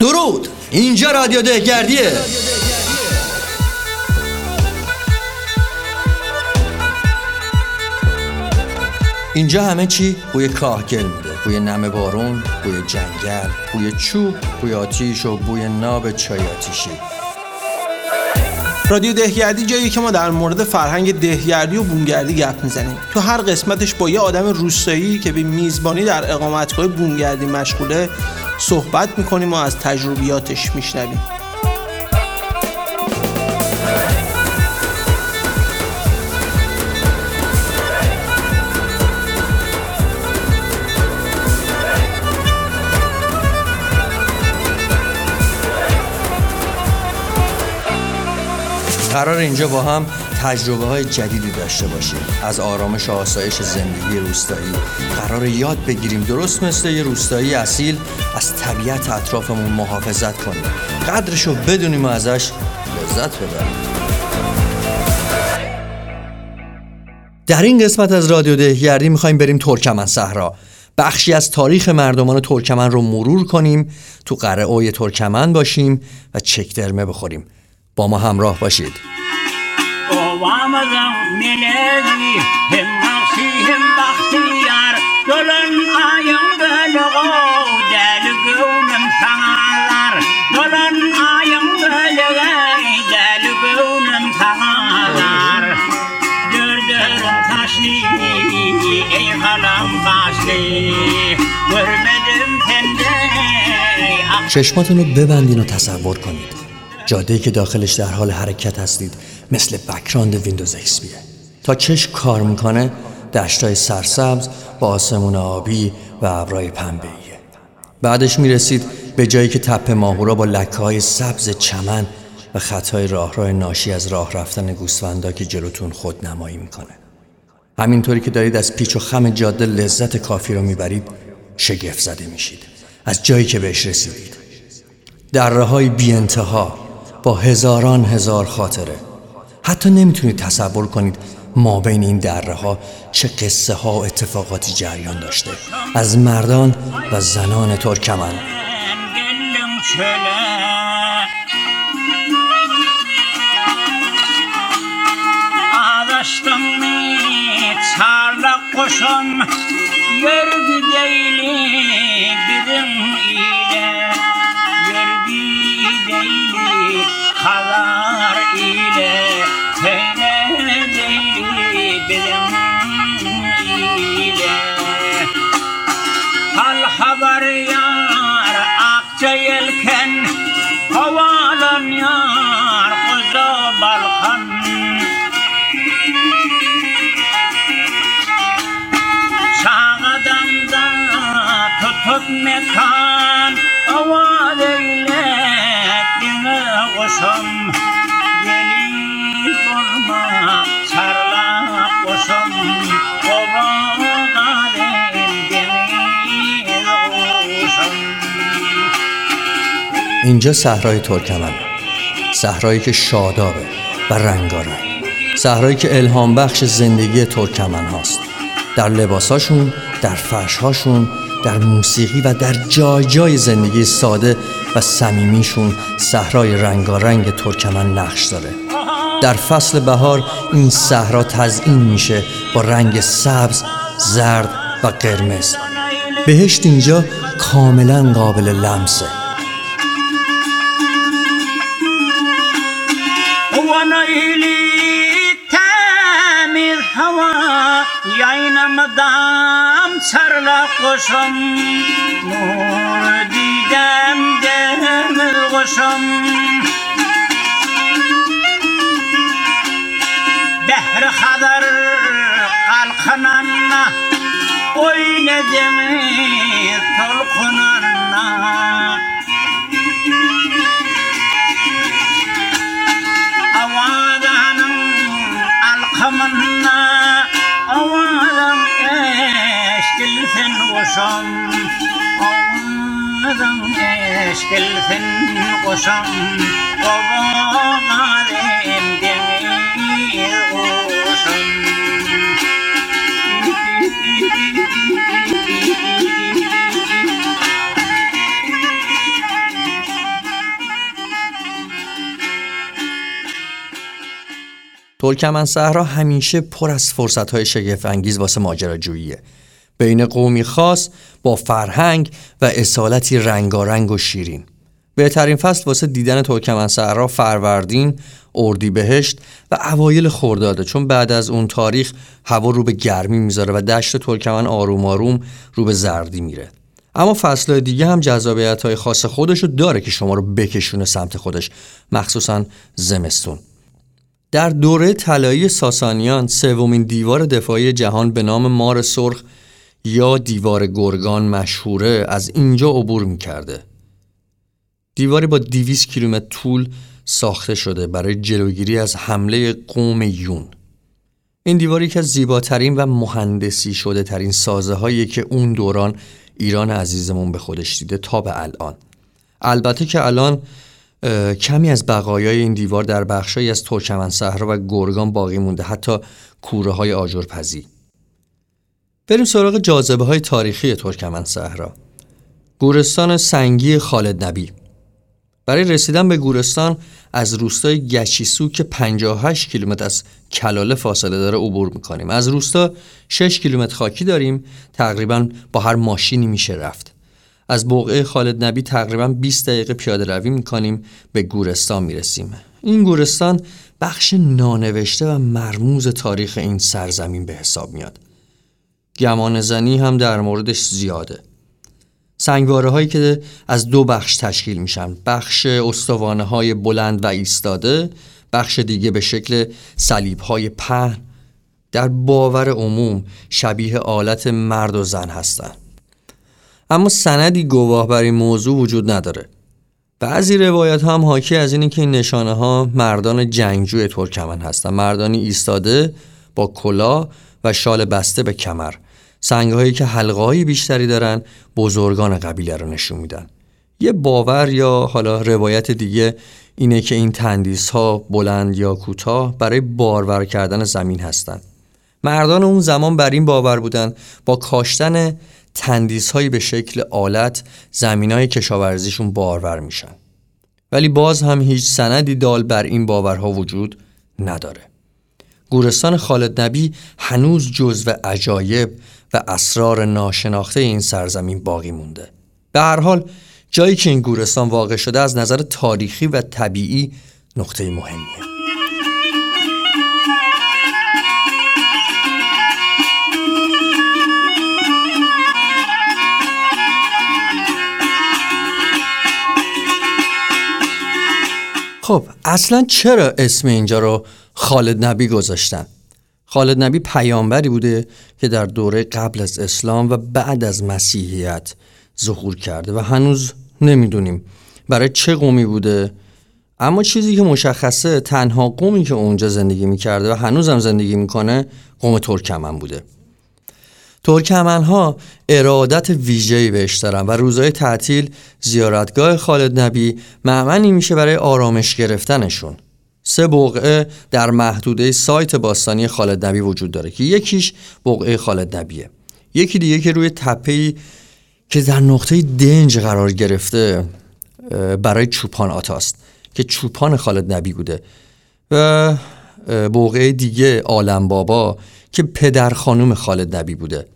درود. اینجا رادیو دهگردیه. اینجا همه چی بوی کاهگل میده. بوی نم بارون بوی جنگل بوی چوب بوی آتیش و بوی ناب چای آتیشی. رادیو دهگردی جایی که ما در مورد فرهنگ دهگردی و بومگردی گپ می‌زنیم. تو هر قسمتش با یه آدم روستایی که به میزبانی در اقامتگاه بومگردی مشغوله صحبت می‌کنیم و از تجربیاتش میشنویم. قرار اینجا با هم تجربه های جدیدی داشته باشیم از آرامش و آسایش زندگی روستایی. قرار یاد بگیریم درست مثل یه روستایی اصیل از طبیعت اطرافمون محافظت کنیم. قدرش رو بدونیم و ازش لذت ببریم. در این قسمت از رادیو دهگردی می‌خوایم بریم ترکمن صحرا. بخشی از تاریخ مردمان ترکمن رو مرور کنیم تو قرعه ترکمن باشیم و چکدرمه بخوریم. با ما همراه باشید. و رو ببندین و تصور کنید. جاده که داخلش در حال حرکت هستید. مثل بکراند ویندوز اکسپیه تا چشم کار می‌کنه دشتای سرسبز با آسمون آبی و ابرای پنبهیه بعدش می‌رسید به جایی که تپه ماهورا با لکه های سبز چمن و خطای راهراه ناشی از راه رفتن گوسفندا که جلوتون خود نمایی می‌کنه. همینطوری که دارید از پیچ و خم جاده لذت کافی رو می‌برید شگفت زده میشید. از جایی که بهش رسیدید. دره های بی انتها با هزاران هزار خاطره حتی نمی‌تونید تصور کنید ما بین این دره ها چه قصه ها و اتفاقاتی جریان داشته. از مردان و زنان ترکمن. çarlak koşum Yörgü değil bizim koşum اینجا صحرای ترکمن صحرایی که شادابه و رنگارنگ. صحرایی که الهام بخش زندگی ترکمن هاست. در لباساشون در فرشهاشون در موسیقی و در جای جای زندگی ساده و صمیمیشون صحرای رنگارنگ ترکمن نقش داره. در فصل بهار این صحرا تزئین میشه با رنگ سبز، زرد و قرمز. بهشت اینجا کاملا قابل لمسه. Vanayli temiz hava سر لا قشم نور دیدم دم قشم بهر خادر آل خنن پای ندم تلخنارنا koşan Olmadım eşkilsin koşan Kovamadım demir koşan ترکمن صحرا همیشه پر از فرصت های شگفت انگیز واسه ماجراجوییه. بین قومی خاص با فرهنگ و اصالتی رنگارنگ و شیرین. بهترین فصل واسه دیدن ترکمن صحرا فروردین، اردیبهشت و اوایل خرداده چون بعد از اون تاریخ هوا رو به گرمی می‌ذاره و دشت ترکمن آروم آروم رو به زردی میره. اما فصل دیگه هم جذابیت های خاص خودشو داره که شما رو بکشونه سمت خودش مخصوصا زمستون. در دوره طلایی ساسانیان سومین دیوار دفاعی جهان به نام مار سرخ یا دیوار گرگان مشهوره از اینجا عبور می‌کرده. دیواری با 200 کیلومتر طول ساخته شده برای جلوگیری از حمله قوم یون. این دیواری که زیباترین و مهندسی شده ترین سازه هایی که اون دوران ایران عزیزمون به خودش دیده تا به الان. البته که الان کمی از بقایای این دیوار در بخشی از ترکمن صحرا و گرگان باقی مونده حتی کوره های آجرپزی. بریم سراغ جاذبه های تاریخی ترکمن صحرا. گورستان سنگی خالد نبی. برای رسیدن به گورستان از روستای گچیسو که 58 کیلومتر از کلاله فاصله داره عبور می‌کنیم. از روستا 6 کیلومتر خاکی داریم. تقریبا با هر ماشینی میشه رفت. از بقعه خالد نبی تقریبا 20 دقیقه پیاده روی می‌کنیم به گورستان می‌رسیم. این گورستان بخش نانوشته و مرموز تاریخ این سرزمین به حساب میاد. گمان زنی هم در موردش زیاده. سنگواره هایی که از دو بخش تشکیل میشن. بخش استوانه های بلند و ایستاده بخش دیگه به شکل سلیب های پهن. در باور عموم شبیه آلت مرد و زن هستند. اما سندی گواه بر این موضوع وجود نداره. بعضی روایت هم حاکی از اینه که این نشانه ها مردان جنگجوی ترکمن هستند مردانی ایستاده با کلا و شال بسته به کمر. سنگهایی که حلقه بیشتری دارن بزرگان قبیله رو نشون میدن یه باور یا حالا روایت دیگه اینه که این تندیس ها بلند یا کوتاه برای بارور کردن زمین هستند. مردان اون زمان بر این باور بودن با کاشتن تندیس هایی به شکل آلت زمین های کشاورزیشون بارور میشن. ولی باز هم هیچ سندی دال بر این باورها وجود نداره. گورستان خالد نبی هنوز جزو عجایب و اسرار ناشناخته این سرزمین باقی مونده. به هر حال جایی که این گورستان واقع شده از نظر تاریخی و طبیعی نقطه مهمیه. خب اصلا چرا اسم اینجا رو خالد نبی گذاشتن؟ خالد نبی پیامبری بوده که در دوره قبل از اسلام و بعد از مسیحیت ظهور کرده و هنوز نمی‌دونیم برای چه قومی بوده. اما چیزی که مشخصه تنها قومی که اونجا زندگی می‌کرده و هنوزم زندگی می‌کنه قوم ترکمن بوده. ترکمن ها ارادت ویژه‌ای بهش دارن و روزهای تعطیل زیارتگاه خالد نبی معمنی میشه برای آرامش گرفتنشون. سه بقعه در محدوده سایت باستانی خالد نبی وجود داره که یکیش بقعه خالد نبیه. یکی دیگه که روی تپه‌ای که در نقطه دنج قرار گرفته برای چوپان آتاست که چوپان خالد نبی بوده. و بقعه دیگه عالم بابا که پدر خانوم خالد نبی بوده.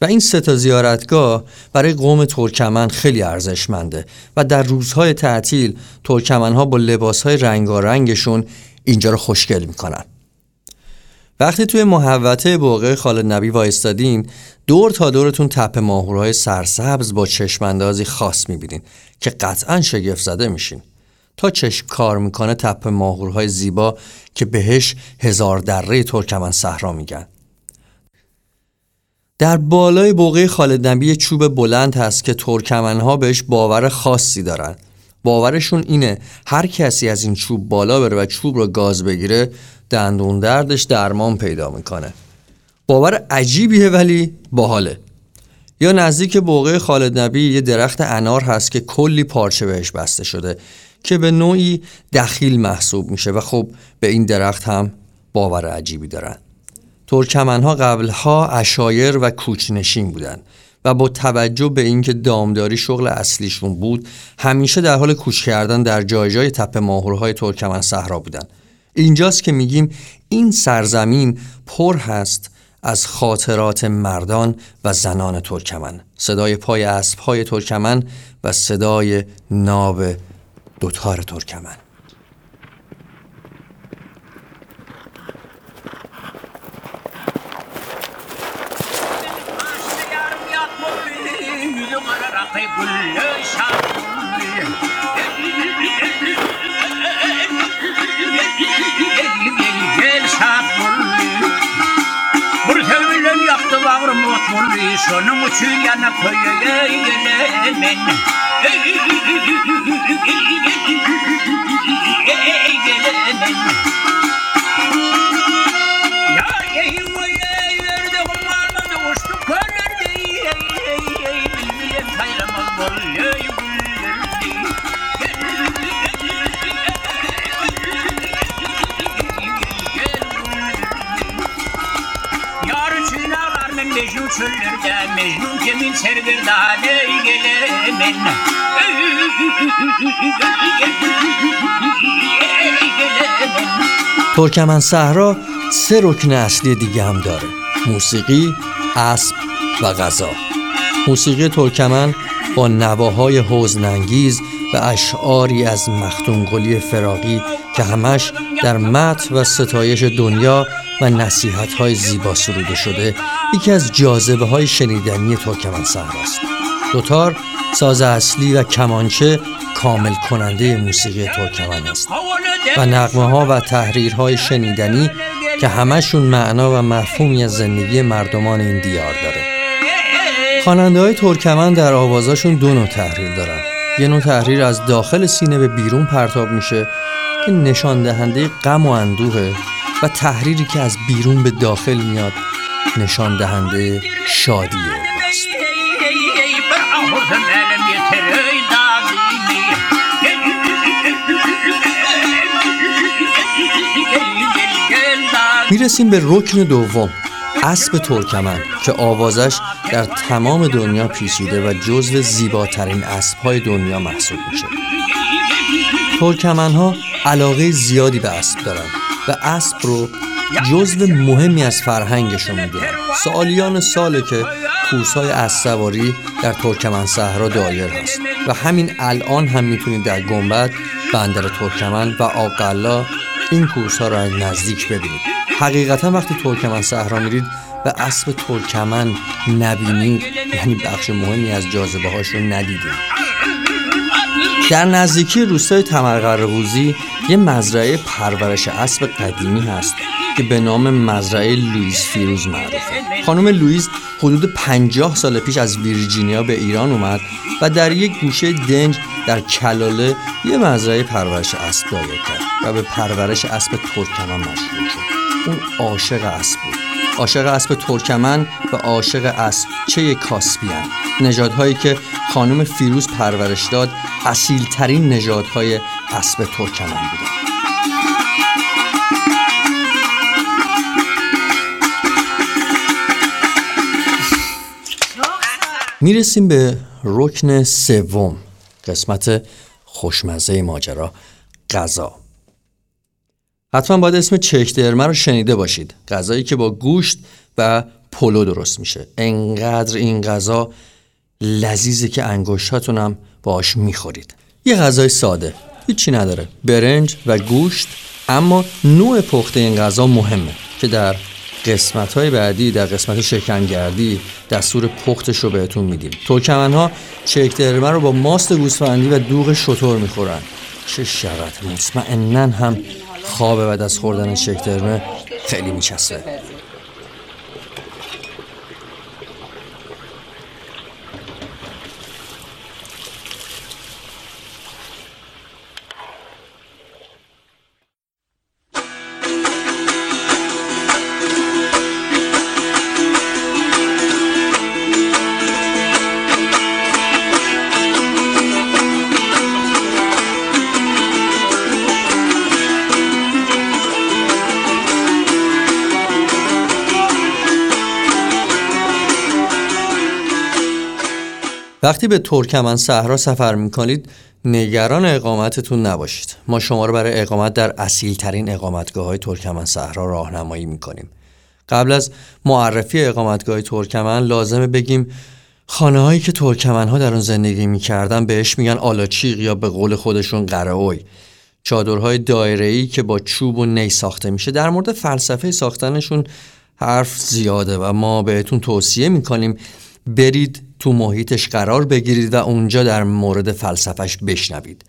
و این سه تا زیارتگاه برای قوم ترکمن خیلی ارزشمنده و در روزهای تعطیل ها با لباسهای رنگارنگشون اینجا رو خوشگل می‌کنن. وقتی توی محوطه بوقه خالد نبی وایستادین دور تا دورتون تپه ماهورهای سرسبز با چشماندازی خاص می‌بینین که قطعا شگفت زده میشین. تا چشم کار می‌کنه تپه ماهورهای زیبا که بهش هزار دره ترکمن صحرا میگن. در بالای بوقه خالد نبی چوب بلند هست که ترکمنها بهش باور خاصی دارن. باورشون اینه هر کسی از این چوب بالا بره و چوب رو گاز بگیره دندون دردش درمان پیدا می‌کنه. باور عجیبیه ولی باحاله. یا نزدیک بوقه خالد نبی یه درخت انار هست که کلی پارچه بهش بسته شده که به نوعی دخیل محسوب میشه و خب به این درخت هم باور عجیبی دارن. ترکمنها قبلها اشایر و کوچنشین بودند و با توجه به اینکه دامداری شغل اصلیشون بود همیشه در حال کوچ کردن در جای جای تپه ماهورهای ترکمن صحرا بودن اینجاست که میگیم این سرزمین پر هست از خاطرات مردان و زنان ترکمن. صدای پای اسبهای ترکمن و صدای ناب دوتار ترکمن. Şunun için yana köye gelemen çöllerde Mecnun kimin sergirdane gelemen ترکمن صحرا سه رکن اصلی دیگه هم داره موسیقی، اسب و غذا موسیقی ترکمن با نواهای حزنانگیز و اشعاری از مختونقلی فراقی که همش در مت و ستایش دنیا و نصیحت های زیبا سروده شده یکی از جاذبه های شنیدنی ترکمن صحراست دوتار ساز اصلی و کمانچه کامل کننده موسیقی ترکمن است و نغمه ها و تحریرهای شنیدنی که همشون معنا و مفهومی از زندگی مردمان این دیار داره. خواننده های ترکمن در آوازاشون دو نوع تحریر دارن. یه نوع تحریر از داخل سینه به بیرون پرتاب میشه که نشان دهنده غم و اندوهه و تحریری که از بیرون به داخل میاد نشان دهنده شادیه است می‌رسیم به رکن دوم اسب ترکمن که آوازش در تمام دنیا پیچیده و جزو زیباترین اسبهای دنیا محسوب میشه. ترکمن ها علاقه زیادی به اسب دارن و اسب رو جزو مهمی از فرهنگشون می‌دونن سالیان ساله که کورسای اسب سواری در ترکمن صحرا دایر هست. و همین الان هم می‌تونید در گنبد بندر ترکمن و آقلا این کورس ها رو از نزدیک ببینید. حقیقتا وقتی ترکمن صحرا میرید و اسب ترکمن نبینید یعنی بخش مهمی از جاذبه هاش رو ندیدید. در نزدیکی روستای تمرقره‌قوزی یه مزرعه پرورش اسب قدیمی هست که به نام مزرعه لوئیس فیروز معروفه. خانم لوئیس حدود 50 سال پیش از ویرجینیا به ایران اومد و در یک گوشه دنج در کلاله یه مزرعه پرورش اسب دایر کرد و به پرورش اسب ترکمن مشغول شد. اون عاشق اسب بود. عاشق اسب ترکمن و عاشق اسبچه کاسپین نژادهایی که خانم فیروز پرورش داد اصیل ترین نژادهای اسب ترکمن بودن می‌رسیم به رکن سوم قسمت خوشمزه ماجرا غذا. حتما باید اسم چکدرمه رو شنیده باشید. غذایی که با گوشت و پلو درست میشه. انقدر این غذا لذیذه که انگشتاتون هم باش می‌خورید. یه غذای ساده. هیچی نداره. برنج و گوشت. اما نوع پخته این غذا مهمه که در قسمت های بعدی در قسمت شکنگردی دستور پختش رو بهتون میدیم. ترکمن ها چکدرمه رو با ماست گوسفندی و دوغ شطور می‌خورن. چه شود مطمئنا هم خواب بعد از خوردن شکدرمه خیلی میچسبه وقتی به ترکمن صحرا سفر می‌کنید نگران اقامتتون نباشید. ما شما رو برای اقامت در اصیل ترین اقامتگاه های ترکمن صحرا راهنمایی می‌کنیم. قبل از معرفی اقامتگاه ترکمن لازمه بگیم خانه هایی که ترکمن ها در اون زندگی می‌کردن بهش میگن آلاچیق یا به قول خودشون قرهوی چادرهای دایره‌ای که با چوب و نی ساخته میشه. در مورد فلسفه ساختنشون حرف زیاده و ما بهتون توصیه می‌کنیم برید تو محیطش قرار بگیرید و اونجا در مورد فلسفش بشنوید.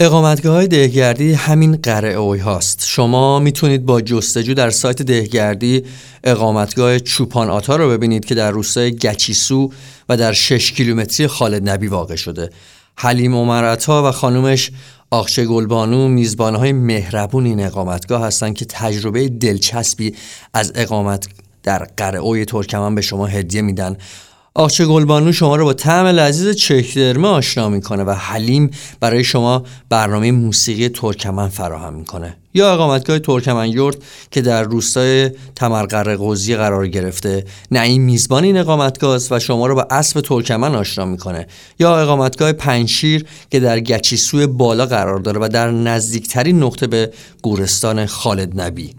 اقامتگاه های دهگردی همین قرعه هاست شما می‌تونید با جستجو در سایت دهگردی اقامتگاه چوپان آتا رو ببینید که در روستای گچیسو و در 6 کیلومتری خالد نبی واقع شده. حلیم عمرتا و خانومش آخشه گلبانو میزبانهای مهربون این اقامتگاه هستند که تجربه دلچسبی از اقامت در قرعه ترکمن به شما هدیه میدن. آخچه گلبانو شما رو با طعم لذیذ چکدرمه آشنا می‌کنه و حلیم برای شما برنامه موسیقی ترکمن فراهم می‌کنه. یا اقامتگاه ترکمن یورد که در روستای تمرقر قوزی قرار گرفته نعیم میزبان این اقامتگاه است و شما رو با اسب ترکمن آشنا می‌کنه. یا اقامتگاه پنشیر که در گچیسوی بالا قرار داره و در نزدیکترین نقطه به گورستان خالد نبی.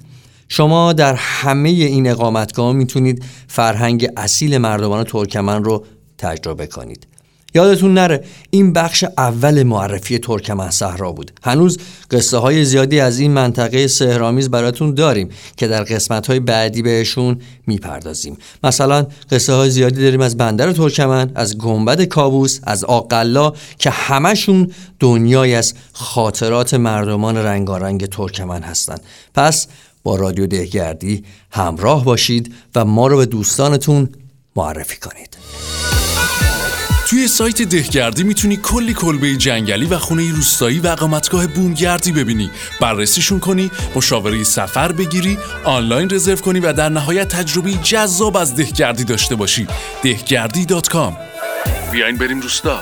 شما در همه این اقامتگاه می‌تونید فرهنگ اصیل مردمان ترکمن رو تجربه کنید. یادتون نره این بخش اول معرفی ترکمن صحرا بود. هنوز قصه های زیادی از این منطقه سهرامیز براتون داریم که در قسمت های بعدی بهشون می‌پردازیم. مثلا قصه های زیادی داریم از بندر ترکمن از گنبد کابوس از آقلا که همشون دنیای از خاطرات مردمان رنگارنگ ترکمن هستند پس با رادیو دهگردی همراه باشید و ما رو به دوستانتون معرفی کنید. توی سایت دهگردی می‌تونی کلی کلبه جنگلی و خونه روستایی و اقامتگاه بومگردی ببینی. بررسیشون کنی مشاوره سفر بگیری آنلاین رزرو کنی و در نهایت تجربه جذاب از دهگردی داشته باشی. دهگردی.com بیاین بریم روستا.